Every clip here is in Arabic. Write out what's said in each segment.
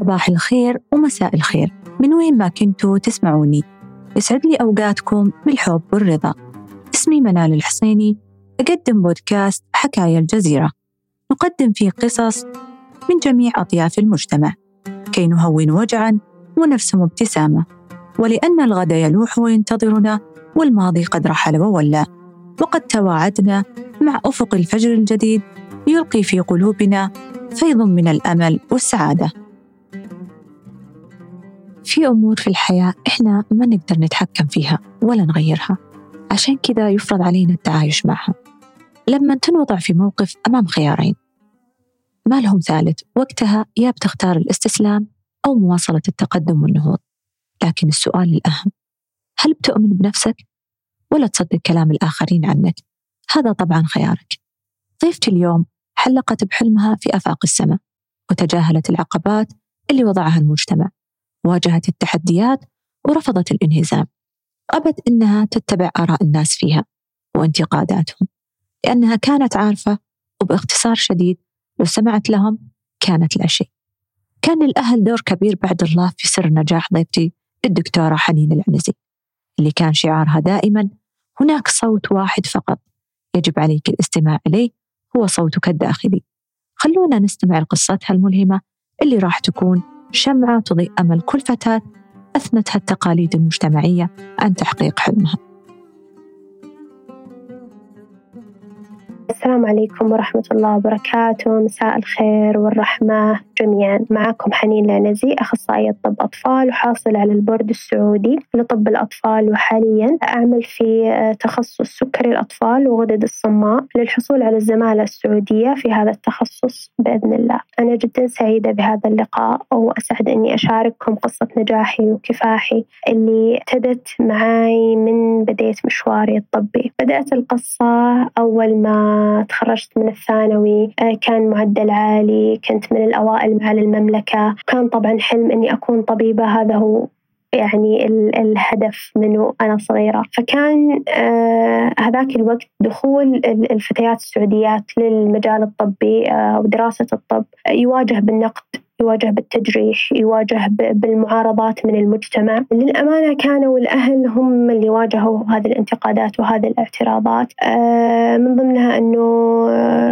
صباح الخير ومساء الخير. من وين ما كنتوا تسمعوني. يسعد لي أوقاتكم بالحب والرضا. اسمي منال الحسيني أقدم بودكاست حكاية الجزيرة. نقدم فيه قصص من جميع أطياف المجتمع. كي نهون وجعا ونرسم ابتسامة. ولأن الغد يلوح وينتظرنا والماضي قد رحل وولى. وقد تواعدنا مع أفق الفجر الجديد يلقي في قلوبنا فيض من الأمل والسعادة. في أمور في الحياة إحنا ما نقدر نتحكم فيها ولا نغيرها. عشان كذا يفرض علينا التعايش معها. لما تنوضع في موقف أمام خيارين. ما لهم ثالث وقتها يا بتختار الاستسلام أو مواصلة التقدم والنهوض. لكن السؤال الأهم هل بتؤمن بنفسك؟ ولا تصدق كلام الآخرين عنك. هذا طبعا خيارك. ضيفتي اليوم حلقت بحلمها في آفاق السماء وتجاهلت العقبات اللي وضعها المجتمع واجهت التحديات ورفضت الانهزام. أبت إنها تتبع آراء الناس فيها وانتقاداتهم لأنها كانت عارفة وباختصار شديد لو سمعت لهم كانت لا شيء. كان للأهل دور كبير بعد الله في سر نجاح ضيفتي الدكتورة حنين العنزي اللي كان شعارها دائما هناك صوت واحد فقط يجب عليك الاستماع إليه هو صوتك الداخلي. خلونا نستمع لقصتها الملهمة اللي راح تكون شمعة تضيء أمل كل فتاة أثنتها التقاليد المجتمعية عن تحقيق حلمها. السلام عليكم ورحمة الله وبركاته. مساء الخير والرحمة. جميعا. معكم حنين العنزي أخصائية طب أطفال وحاصل على البورد السعودي لطب الأطفال. وحاليا أعمل في تخصص سكري الأطفال وغدد الصماء للحصول على الزمالة السعودية في هذا التخصص بإذن الله. أنا جدا سعيدة بهذا اللقاء وأسعد أني أشارككم قصة نجاحي وكفاحي اللي ابتدت معاي من بديت مشواري الطبي. بدأت القصة أول ما تخرجت من الثانوي آه، كان معدل عالي كنت من الأوائل على المملكة كان طبعا حلم أني أكون طبيبة. هذا هو يعني الهدف منه أنا صغيرة. فكان آه هذاك الوقت دخول الفتيات السعوديات للمجال الطبي آه ودراسة الطب يواجه بالنقد يواجه بالتجريح يواجه بالمعارضات من المجتمع. للأمانة كانوا الأهل هم اللي واجهوا هذه الانتقادات وهذه الاعتراضات. آه، من ضمنها أنه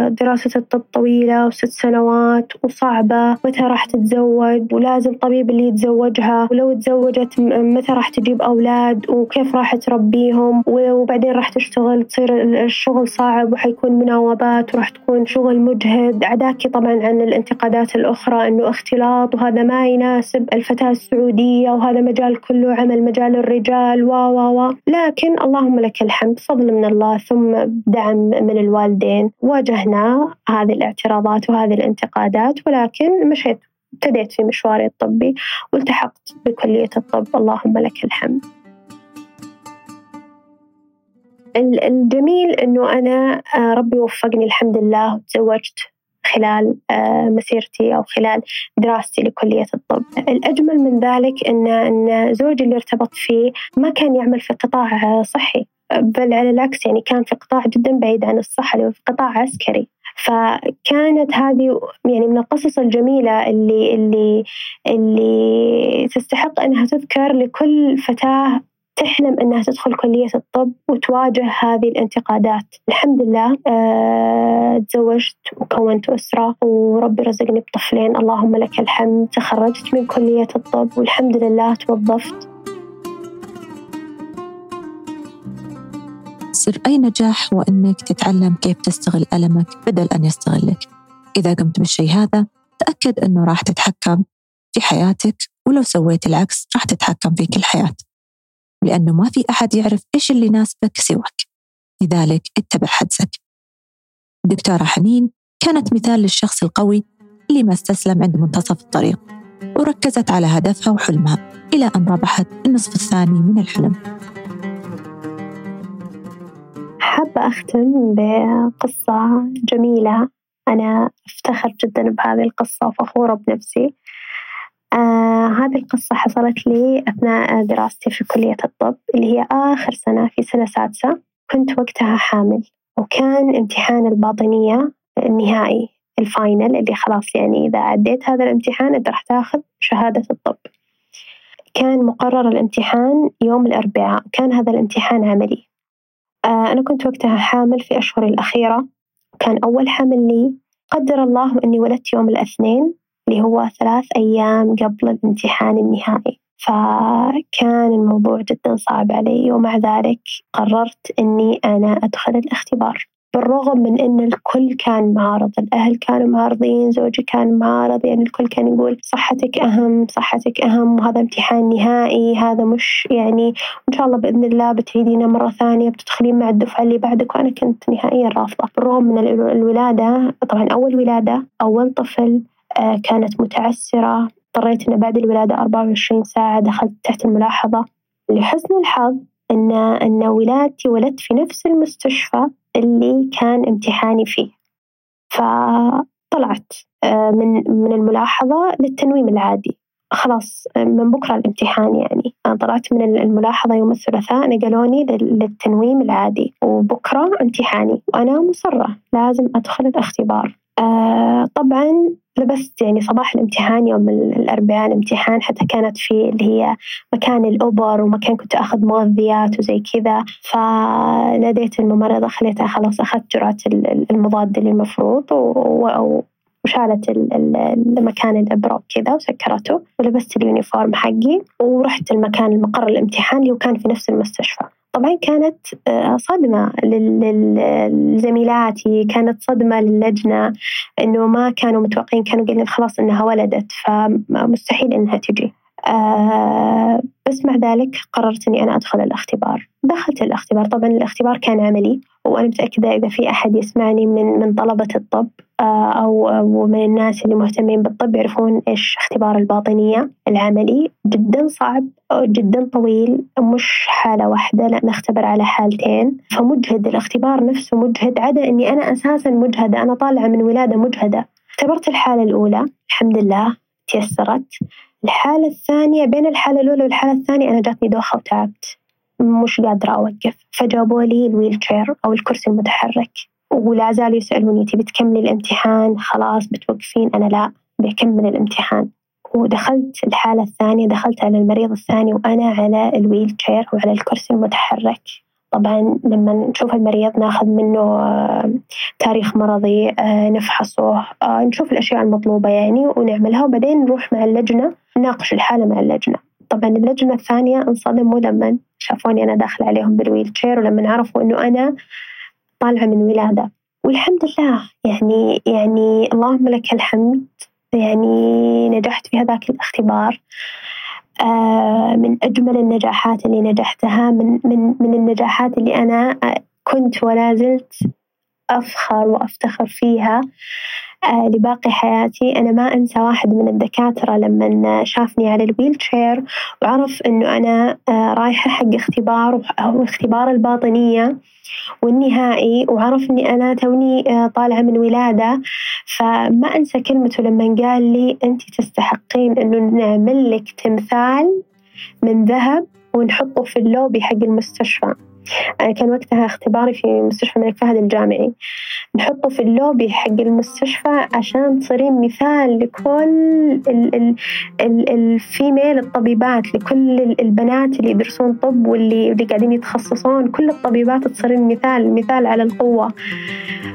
دراسة الطب طويلة وست سنوات وصعبة. متى راح تتزوج؟ ولازم طبيب اللي يتزوجها. ولو تزوجت متى راح تجيب أولاد؟ وكيف راح تربيهم؟ وبعدين راح تشتغل تصير الشغل صعب وحيكون مناوبات وراح تكون شغل مجهد. عداكي طبعا عن الانتقادات الأخرى أنه اختلاط وهذا ما يناسب الفتاة السعودية وهذا مجال كله عمل مجال الرجال و و و. لكن اللهم لك الحمد فضل من الله ثم دعم من الوالدين. واجهنا هذه الاعتراضات وهذه الانتقادات ولكن مشيت ابتديت في مشواري الطبي والتحقت بكلية الطب. اللهم لك الحمد. الجميل إنه أنا آه، ربي وفقني الحمد لله وتزوجت خلال آه، مسيرتي أو خلال دراستي لكلية الطب. الأجمل من ذلك أن أن زوجي اللي ارتبط فيه ما كان يعمل في قطاع صحي بل على العكس يعني كان في قطاع جدا بعيد عن الصحة اللي في قطاع عسكري. فكانت هذه يعني من القصص الجميلة اللي اللي اللي تستحق أنها تذكر لكل فتاة تحلم أنها تدخل كلية الطب وتواجه هذه الانتقادات. الحمد لله أه تزوجت وكونت أسرة وربي رزقني بطفلين. اللهم لك الحمد. تخرجت من كلية الطب والحمد لله توظفت. سر أي نجاح هو أنك تتعلم كيف تستغل ألمك بدل أن يستغلك. إذا قمت بالشيء هذا تأكد أنه راح تتحكم في حياتك ولو سويت العكس راح تتحكم فيك الحياة لأنه ما في أحد يعرف إيش اللي يناسبك سواك. لذلك اتبع حدسك دكتورة حنين كانت مثال للشخص القوي اللي ما استسلم عند منتصف الطريق وركزت على هدفها وحلمها إلى أن ربحت النصف الثاني من الحلم. حابة أختم بقصة جميلة. أنا أفتخر جدا بهذه القصة وفخورة بنفسي. هذه القصة حصلت لي أثناء دراستي في كلية الطب اللي هي آخر سنة في سنة سادسة. كنت وقتها حامل وكان امتحان الباطنية النهائي ال final اللي خلاص يعني إذا عديت هذا الامتحان أنت راح تاخذ شهادة الطب. كان مقرر الامتحان يوم الأربعاء كان هذا الامتحان عملي. آه، أنا كنت وقتها حامل في أشهر الأخيرة. كان أول حمل لي قدر الله أني ولدت يوم الاثنين اللي هو ثلاث أيام قبل الامتحان النهائي. فكان الموضوع جدا صعب علي ومع ذلك قررت أني أنا أدخل الاختبار. بالرغم من أن الكل كان معارض الأهل كانوا معارضين زوجي كان معارض يعني الكل كان يقول صحتك أهم صحتك أهم وهذا امتحان نهائي هذا مش يعني إن شاء الله بإذن الله بتعيدينه مرة ثانية بتدخلين مع الدفعة اللي بعدك وأنا كنت نهائيا رافضة. بالرغم من الولادة طبعا أول ولادة أول طفل كانت متعسرة. اضطريت أن بعد الولادة 24 ساعة. دخلت تحت الملاحظة لحسن الحظ أن أن ولادتي ولدت في نفس المستشفى اللي كان امتحاني فيه. فطلعت آه، من من الملاحظة للتنويم العادي. خلاص من بكرة الامتحان يعني. أنا طلعت من الملاحظة يوم الثلاثاء نقلوني للتنويم العادي. وبكرة امتحاني. وأنا مصرة. لازم أدخل الاختبار. آه طبعا لبست يعني صباح الامتحان يوم الأربعاء الامتحان حتى كانت في اللي هي مكان الأوبر ومكان كنت أخذ مغذيات وزي كذا. فناديت الممرضة خليتها خلاص أخذت جرعة المضاد اللي المفروض وشالت المكان الإبرة وكذا وسكرته. ولبست اليونيفورم حقي ورحت المكان المقر الامتحان اللي هو كان في نفس المستشفى. طبعا كانت آه، صدمة لزميلاتي كانت صدمة للجنة إنه ما كانوا متوقعين كانوا قايلين خلاص إنها ولدت فمستحيل إنها تجي. آه بس مع ذلك قررت إني أنا أدخل الاختبار. دخلت الاختبار. طبعا الاختبار كان عملي وأنا متأكدة إذا في أحد يسمعني من من طلبة الطب أو أو من الناس اللي مهتمين بالطب يعرفون إيش اختبار الباطنية العملي. جدا صعب جدا طويل مش حالة واحدة لا نختبر على حالتين. فمجهد الاختبار نفسه مجهد عدا إني أنا أساسا مجهدة أنا طالعة من ولادة مجهدة. اختبرت الحالة الأولى الحمد لله تيسرت. الحالة الثانية بين الحالة الأولى والحالة الثانية أنا جاتني دوخة وتعبت مش قادرة أوقف. فجابوا لي الويل تشير أو الكرسي المتحرك. ولا زالوا يسألوني تبي تكملي الامتحان؟ خلاص بتوقفين. أنا لا بكمل الامتحان. ودخلت الحالة الثانية دخلت على المريض الثاني وأنا على الويل تشير وعلى الكرسي المتحرك. طبعا لما نشوف المريض ناخذ منه آه، تاريخ مرضي آه، نفحصه آه، نشوف الأشياء المطلوبة يعني ونعملها وبعدين نروح مع اللجنة نناقش الحالة مع اللجنة. طبعا اللجنة الثانية انصدموا لما شافوني أنا داخلة عليهم بالويل تشير ولما عرفوا إنه أنا طالعة من ولادة. والحمد لله يعني يعني اللهم لك الحمد. يعني نجحت في هذاك الاختبار. آه، من أجمل النجاحات اللي نجحتها من من من النجاحات اللي أنا كنت ولا زلت أفخر وأفتخر فيها. لباقي حياتي. أنا ما أنسى واحد من الدكاترة لما شافني على الويل شير وعرف إنه أنا آه، رايحة حق اختبار واختبار الباطنية والنهائي وعرف إني أنا توني آه، طالعة من ولادة. فما أنسى كلمته لما قال لي أنت تستحقين إنه نعمل لك تمثال من ذهب ونحطه في اللوبي حق المستشفى. كان وقتها اختباري في مستشفى الملك فهد الجامعي. نحطه في اللوبي حق المستشفى عشان تصيرين مثال لكل ال female الطبيبات لكل البنات اللي يدرسون طب واللي اللي قاعدين يتخصصون. كل الطبيبات تصيرين مثال مثال على القوة.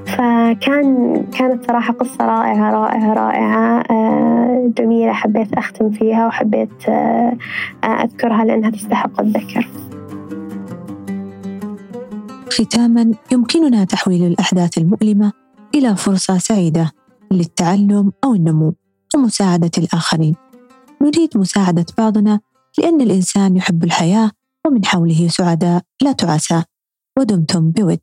فكان كانت صراحة قصة رائعة رائعة رائعة. آه، جميلة حبيت أختم فيها وحبيت آه، أذكرها لأنها تستحق الذكر. ختاما يمكننا تحويل الأحداث المؤلمة إلى فرصة سعيدة للتعلم أو النمو ومساعدة الآخرين. نريد مساعدة بعضنا لأن الإنسان يحب الحياة ومن حوله سعداء لا تعاسى ودمتم بود